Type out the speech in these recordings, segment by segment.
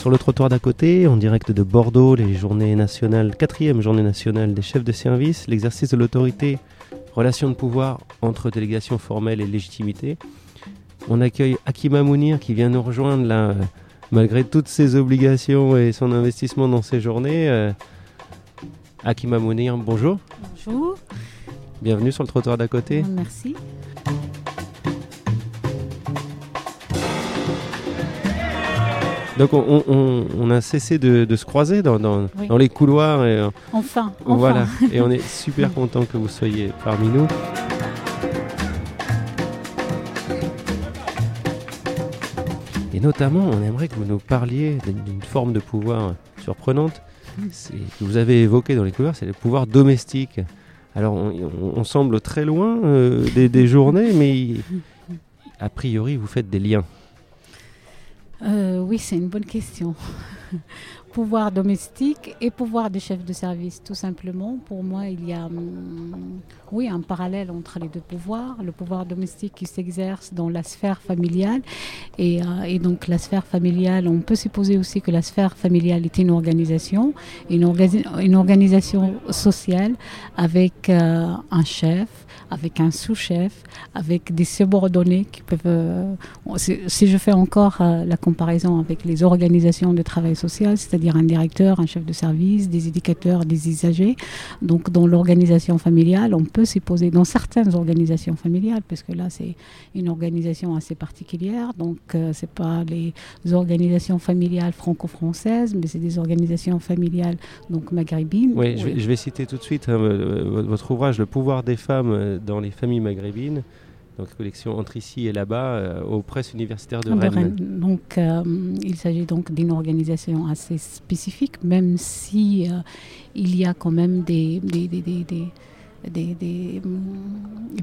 Sur le trottoir d'à côté, en direct de Bordeaux, les journées nationales, quatrième journée nationale des chefs de service, l'exercice de l'autorité, relation de pouvoir entre délégation formelle et légitimité. On accueille Akima Mounir qui vient nous rejoindre là, malgré toutes ses obligations et son investissement dans ces journées. Euh, Akima Mounir, bonjour. Bonjour. Bienvenue sur le trottoir d'à côté. Merci. Donc on, a cessé de, se croiser dans, les couloirs. Et, euh, enfin, Voilà. et on est super content que vous soyez parmi nous. Et notamment, on aimerait que vous nous parliez d'une forme de pouvoir surprenante que vous avez évoqué dans les couloirs, c'est le pouvoir domestique. Alors on, semble très loin euh, des journées, mais a priori vous faites des liens. Euh, oui, c'est une bonne question. pouvoir domestique et pouvoir de chef de service, tout simplement. Pour moi, il y a hum, oui, un parallèle entre les deux pouvoirs. Le pouvoir domestique qui s'exerce dans la sphère familiale. Et, euh, donc, la sphère familiale, on peut supposer aussi que la sphère familiale est une organisation, une, organisation sociale avec euh, un chef, avec un sous-chef, avec des subordonnés qui peuvent... Euh, si je fais encore la comparaison avec les organisations de travail social, c'est-à-dire un directeur, un chef de service, des éducateurs, des usagers, donc dans l'organisation familiale, on peut s'y poser, dans certaines organisations familiales, parce que là c'est une organisation assez particulière, donc euh, c'est pas les organisations familiales franco-françaises, mais c'est des organisations familiales donc maghrébines. Oui, Je, vais, citer tout de suite hein, votre ouvrage Le pouvoir des femmes dans les familles maghrébines. Donc collection entre ici et là-bas euh, aux presses universitaires de, Rennes. Donc euh, il s'agit donc d'une organisation assez spécifique, même si euh, il y a quand même des, des, des, des des, des,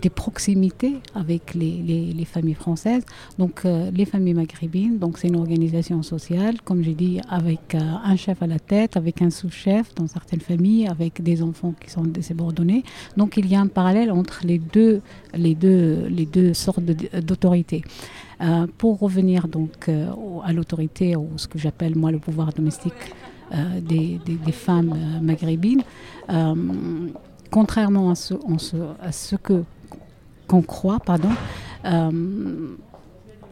des, proximités avec les, les, familles françaises. Donc, euh, les familles maghrébines, c'est une organisation sociale, comme j'ai dit, avec euh, un chef à la tête, avec un sous-chef dans certaines familles, avec des enfants qui sont subordonnés. Donc, il y a un parallèle entre les deux, les deux, les deux sortes d'autorité. Euh, pour revenir donc à l'autorité, ou ce que j'appelle moi le pouvoir domestique des, des, femmes maghrébines, contrairement à ce, qu'on croit, pardon, euh,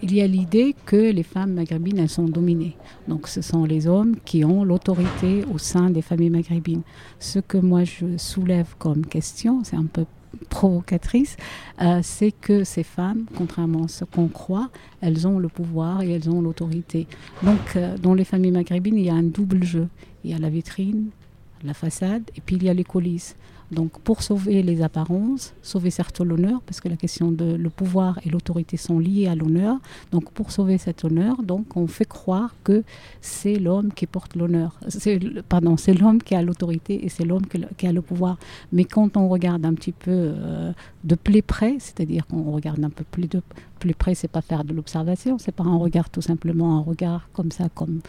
il y a l'idée que les femmes maghrébines, elles sont dominées. Donc ce sont les hommes qui ont l'autorité au sein des familles maghrébines. Ce que moi je soulève comme question, c'est un peu provocatrice, euh, c'est que ces femmes, contrairement à ce qu'on croit, elles ont le pouvoir et elles ont l'autorité. Donc euh, dans les familles maghrébines, il y a un double jeu. Il y a la vitrine, la façade, et puis il y a les coulisses. Donc pour sauver les apparences, sauver certes l'honneur, parce que la question de le pouvoir et l'autorité sont liées à l'honneur. Donc pour sauver cet honneur, donc on fait croire que c'est l'homme qui porte l'honneur. Pardon, c'est l'homme qui a l'autorité et c'est l'homme qui a le pouvoir. Mais quand on regarde un petit peu euh, de plus près, c'est-à-dire qu'on regarde un peu plus de plus près, c'est pas faire de l'observation, c'est pas un regard tout simplement un regard comme ça, comme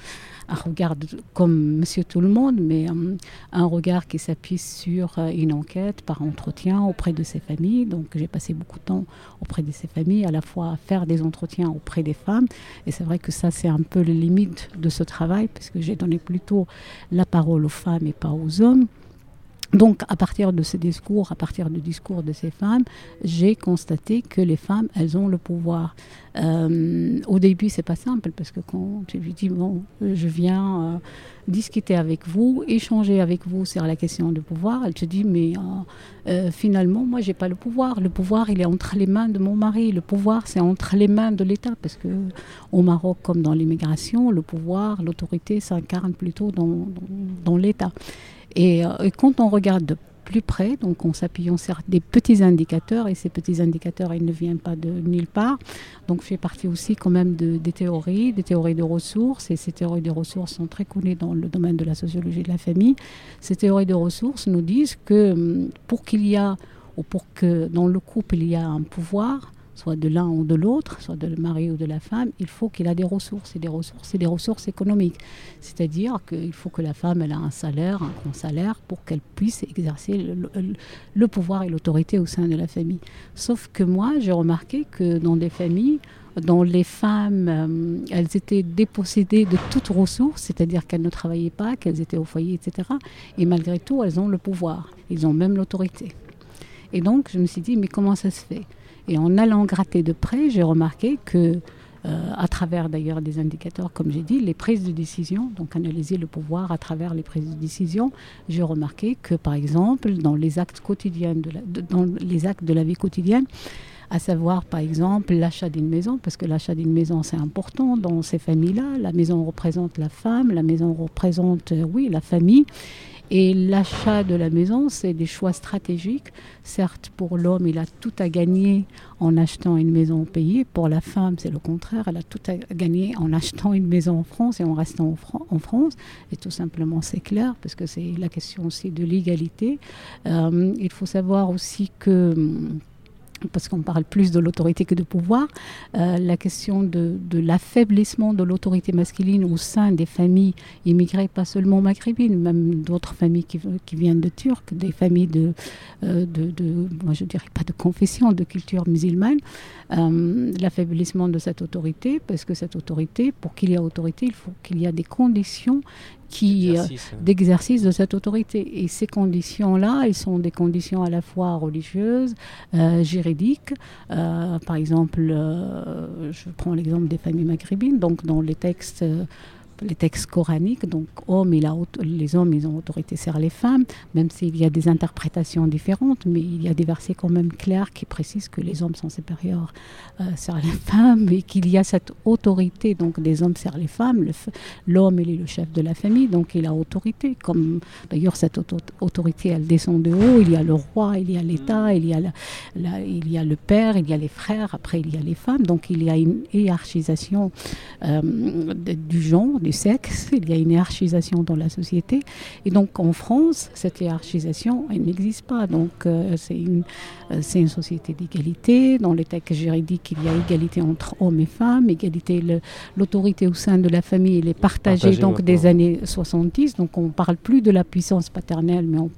un regard comme Monsieur Tout le Monde, mais euh, un regard qui s'appuie sur euh, enquête par entretien auprès de ces familles. Donc j'ai passé beaucoup de temps auprès de ces familles, à la fois à faire des entretiens auprès des femmes, et c'est vrai que ça c'est un peu le limite de ce travail, puisque j'ai donné plutôt la parole aux femmes et pas aux hommes. Donc, à partir de ce discours, à partir du discours de ces femmes, j'ai constaté que les femmes, elles ont le pouvoir. Euh, au début, c'est pas simple parce que quand je lui dis bon, je viens euh, discuter avec vous, échanger avec vous sur la question du pouvoir, elle te dit mais euh, finalement, moi, j'ai pas le pouvoir. Le pouvoir, il est entre les mains de mon mari. Le pouvoir, c'est entre les mains de l'État parce que au Maroc, comme dans l'immigration, le pouvoir, l'autorité s'incarne plutôt dans, dans l'État. Euh, et, quand on regarde de plus près, donc en s'appuyant sur des petits indicateurs, et ces petits indicateurs, ils ne viennent pas de nulle part. Donc, je fais partie aussi quand même de, des théories, des théories de ressources, et ces théories de ressources sont très connues dans le domaine de la sociologie de la famille. Ces théories de ressources nous disent que hum, pour qu'il y a, ou pour que dans le couple il y a un pouvoir, soit de l'un ou de l'autre, soit de le mari ou de la femme, il faut qu'il a des ressources, et des ressources, et des ressources économiques. C'est-à-dire qu'il faut que la femme elle a un salaire, un grand salaire, pour qu'elle puisse exercer le, pouvoir et l'autorité au sein de la famille. Sauf que moi, j'ai remarqué que dans des familles dont les femmes, euh, elles étaient dépossédées de toutes ressources, c'est-à-dire qu'elles ne travaillaient pas, qu'elles étaient au foyer, etc. Et malgré tout, elles ont le pouvoir, ils ont même l'autorité. Et donc, je me suis dit, mais comment ça se fait? Et en allant gratter de près, j'ai remarqué que euh, à travers d'ailleurs des indicateurs, comme j'ai dit, les prises de décision, donc analyser le pouvoir à travers les prises de décision, j'ai remarqué que par exemple dans les actes quotidiens, de la, dans les actes de la vie quotidienne, à savoir par exemple l'achat d'une maison, parce que l'achat d'une maison c'est important dans ces familles-là. La maison représente la femme, la maison représente, euh, oui, la famille. Et l'achat de la maison, c'est des choix stratégiques. Certes, pour l'homme, il a tout à gagner en achetant une maison au pays. Pour la femme, c'est le contraire. Elle a tout à gagner en achetant une maison en France et en restant en, France. Et tout simplement, c'est clair, parce que c'est la question aussi de l'égalité. Euh, il faut savoir aussi que parce qu'on parle plus de l'autorité que de pouvoir, euh, la question de, l'affaiblissement de l'autorité masculine au sein des familles immigrées, pas seulement maghrébines, même d'autres familles qui, viennent de Turcs, des familles de, euh, de, de, moi je dirais pas de confession, de culture musulmane, euh, l'affaiblissement de cette autorité, parce que cette autorité, pour qu'il y ait autorité, il faut qu'il y ait des conditions qui hein. d'exercice de cette autorité. Et ces conditions-là, elles sont des conditions à la fois religieuses, euh, juridiques. Euh, par exemple, euh, je prends l'exemple des familles maghrébines. Donc, dans les textes les textes coraniques, donc homme, il a, les hommes, ils ont autorité sur les femmes, même s'il y a des interprétations différentes, mais il y a des versets quand même clairs qui précisent que les hommes sont supérieurs euh, sur les femmes et qu'il y a cette autorité donc des hommes sur les femmes. L'homme, il est le chef de la famille, donc il a autorité. Comme d'ailleurs cette autorité, elle descend de haut. Il y a le roi, il y a l'État, il y a il y a le père, il y a les frères. Après, il y a les femmes. Donc il y a une hiérarchisation euh, du genre du sexe, il y a une hiérarchisation dans la société. Et donc en France, cette hiérarchisation, elle n'existe pas. Donc euh, c'est une, euh, une société d'égalité. Dans les textes juridiques, il y a égalité entre hommes et femmes, égalité, l'autorité au sein de la famille, elle est partagée donc des années 70. Donc on parle plus de la puissance paternelle, mais on,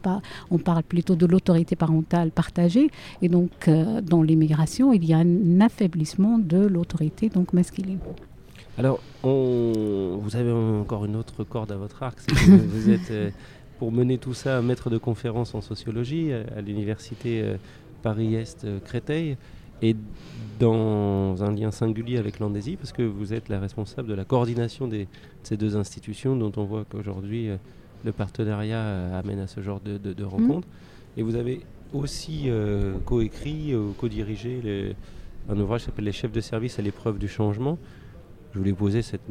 on parle plutôt de l'autorité parentale partagée. Et donc euh, dans l'immigration, il y a un affaiblissement de l'autorité donc masculine. Alors, vous avez encore une autre corde à votre arc, c'est que vous êtes, euh, pour mener tout ça, maître de conférence en sociologie euh, à, l'université euh, Paris-Est Créteil, et dans un lien singulier avec l'Andésie, parce que vous êtes la responsable de la coordination de ces deux institutions, dont on voit qu'aujourd'hui le partenariat amène à ce genre de, de, mmh. rencontres. Et vous avez aussi coécrit ou co-dirigé un ouvrage qui s'appelle Les chefs de service à l'épreuve du changement, je voulais poser cette,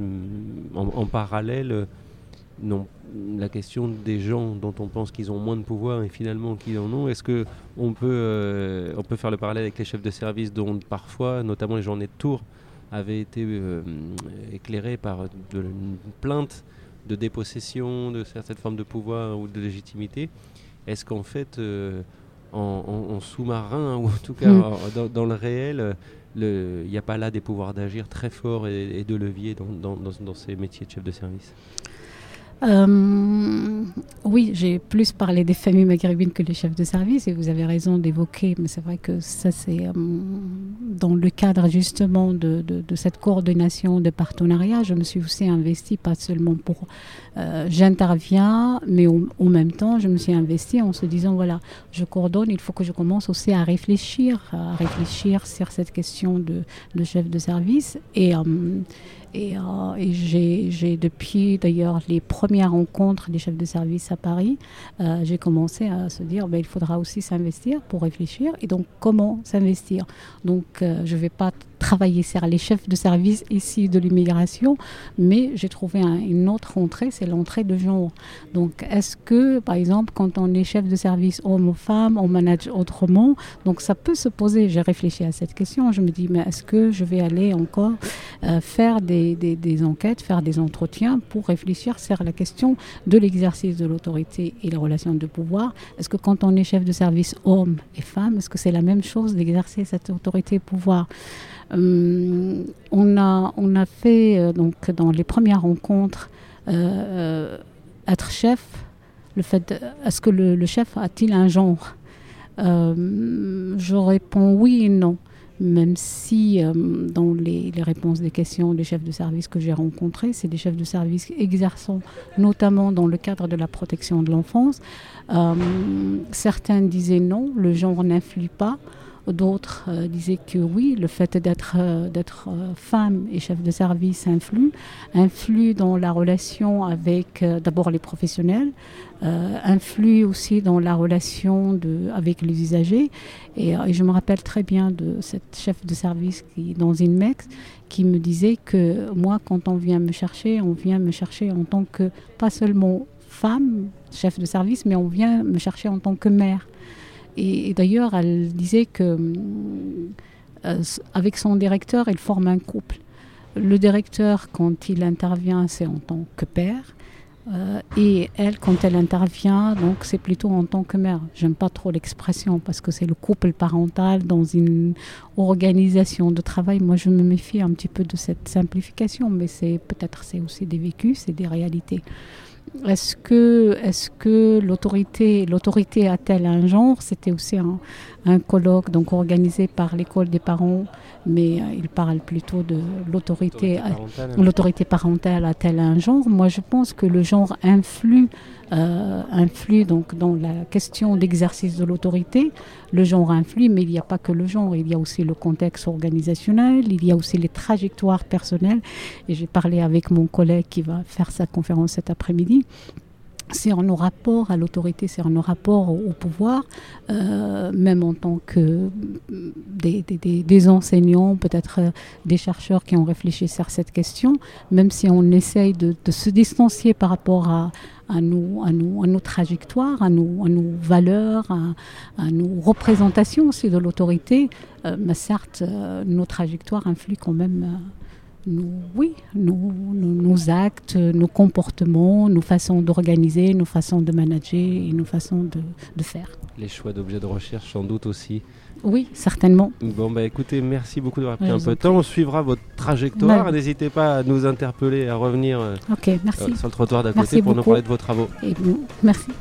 en, parallèle euh, non, la question des gens dont on pense qu'ils ont moins de pouvoir et finalement qu'ils en ont. Est-ce que on peut, euh, on peut faire le parallèle avec les chefs de service dont parfois, notamment les journées de tour, avaient été euh, éclairés par une plainte de dépossession de certaines formes de pouvoir ou de légitimité? Est-ce qu'en fait, en, sous-marin, ou en tout cas mm. dans, le réel, il n'y a pas là des pouvoirs d'agir très forts et, de levier dans, ces métiers de chef de service euh, oui, j'ai plus parlé des familles maghrébines que des chefs de service et vous avez raison d'évoquer, mais c'est vrai que ça c'est euh, dans le cadre justement de, cette coordination de partenariat, je me suis aussi investie pas seulement pour euh, j'interviens, mais en même temps je me suis investie en se disant voilà, je coordonne, il faut que je commence aussi à réfléchir, à réfléchir sur cette question de, chef de service et et, euh, j'ai, depuis d'ailleurs les premières rencontres des chefs de service à Paris, euh, j'ai commencé à se dire ben, il faudra aussi s'investir pour réfléchir. Et donc, comment s'investir? Donc, euh, je ne vais pas travailler sur les chefs de service ici de l'immigration, mais j'ai trouvé une autre entrée, c'est l'entrée de genre. Donc, est-ce que, par exemple, quand on est chef de service homme ou femme, on manage autrement? Donc, ça peut se poser. J'ai réfléchi à cette question. Je me dis, mais est-ce que je vais aller encore euh, faire des, enquêtes, faire des entretiens pour réfléchir sur la question de l'exercice de l'autorité et les relations de pouvoir? Est-ce que quand on est chef de service homme et femme, est-ce que c'est la même chose d'exercer cette autorité et pouvoir? On, a, on a fait, euh, donc, dans les premières rencontres, euh, être chef, le fait, est-ce que le, chef a-t-il un genre? Je réponds oui et non. même si euh, dans les, réponses des questions des chefs de service que j'ai rencontrés, c'est des chefs de service exerçant notamment dans le cadre de la protection de l'enfance. Euh, certains disaient non, le genre n'influe pas. D'autres euh, disaient que oui, le fait d'être euh, euh, femme et chef de service influe, influe dans la relation avec d'abord les professionnels, influe aussi dans la relation de, avec les usagers. Et, je me rappelle très bien de cette chef de service qui, dans Inmex qui me disait que moi, quand on vient me chercher, on vient me chercher en tant que, pas seulement femme, chef de service, mais on vient me chercher en tant que mère. Et, d'ailleurs, elle disait que euh, avec son directeur, elle forme un couple. Le directeur, quand il intervient, c'est en tant que père. Euh, et elle, quand elle intervient, donc c'est plutôt en tant que mère. J'aime pas trop l'expression parce que c'est le couple parental dans une organisation de travail. Moi, je me méfie un petit peu de cette simplification, mais c'est peut-être c'est aussi des vécus, c'est des réalités. Est-ce que, est que l'autorité, l'autorité a-t-elle un genre? C'était aussi un, un, colloque donc organisé par l'école des parents, mais euh, il parle plutôt de l'autorité. L'autorité parentale a-t-elle un genre? Moi, je pense que le genre influe euh, influe donc dans la question d'exercice de l'autorité. Le genre influe, mais il n'y a pas que le genre, il y a aussi le contexte organisationnel, il y a aussi les trajectoires personnelles. Et j'ai parlé avec mon collègue qui va faire sa conférence cet après-midi c'est en nos rapports à l'autorité, c'est en nos rapports au, pouvoir, euh, même en tant que des, des, enseignants, peut-être euh, des chercheurs qui ont réfléchi sur cette question, même si on essaye de, se distancier par rapport à, à, nos, à, nos trajectoires, à nos, valeurs, à, nos représentations aussi de l'autorité, euh, certes, nos trajectoires influent quand même oui, nos, actes, nos comportements, nos façons d'organiser, nos façons de manager et nos façons de, faire. Les choix d'objets de recherche sans doute aussi. Oui, certainement. Bon, bah écoutez, merci beaucoup d'avoir pris un peu de temps. On suivra votre trajectoire. N'hésitez pas à nous interpeller, à revenir euh, merci. sur le trottoir d'à côté pour nous parler de vos travaux. Et merci.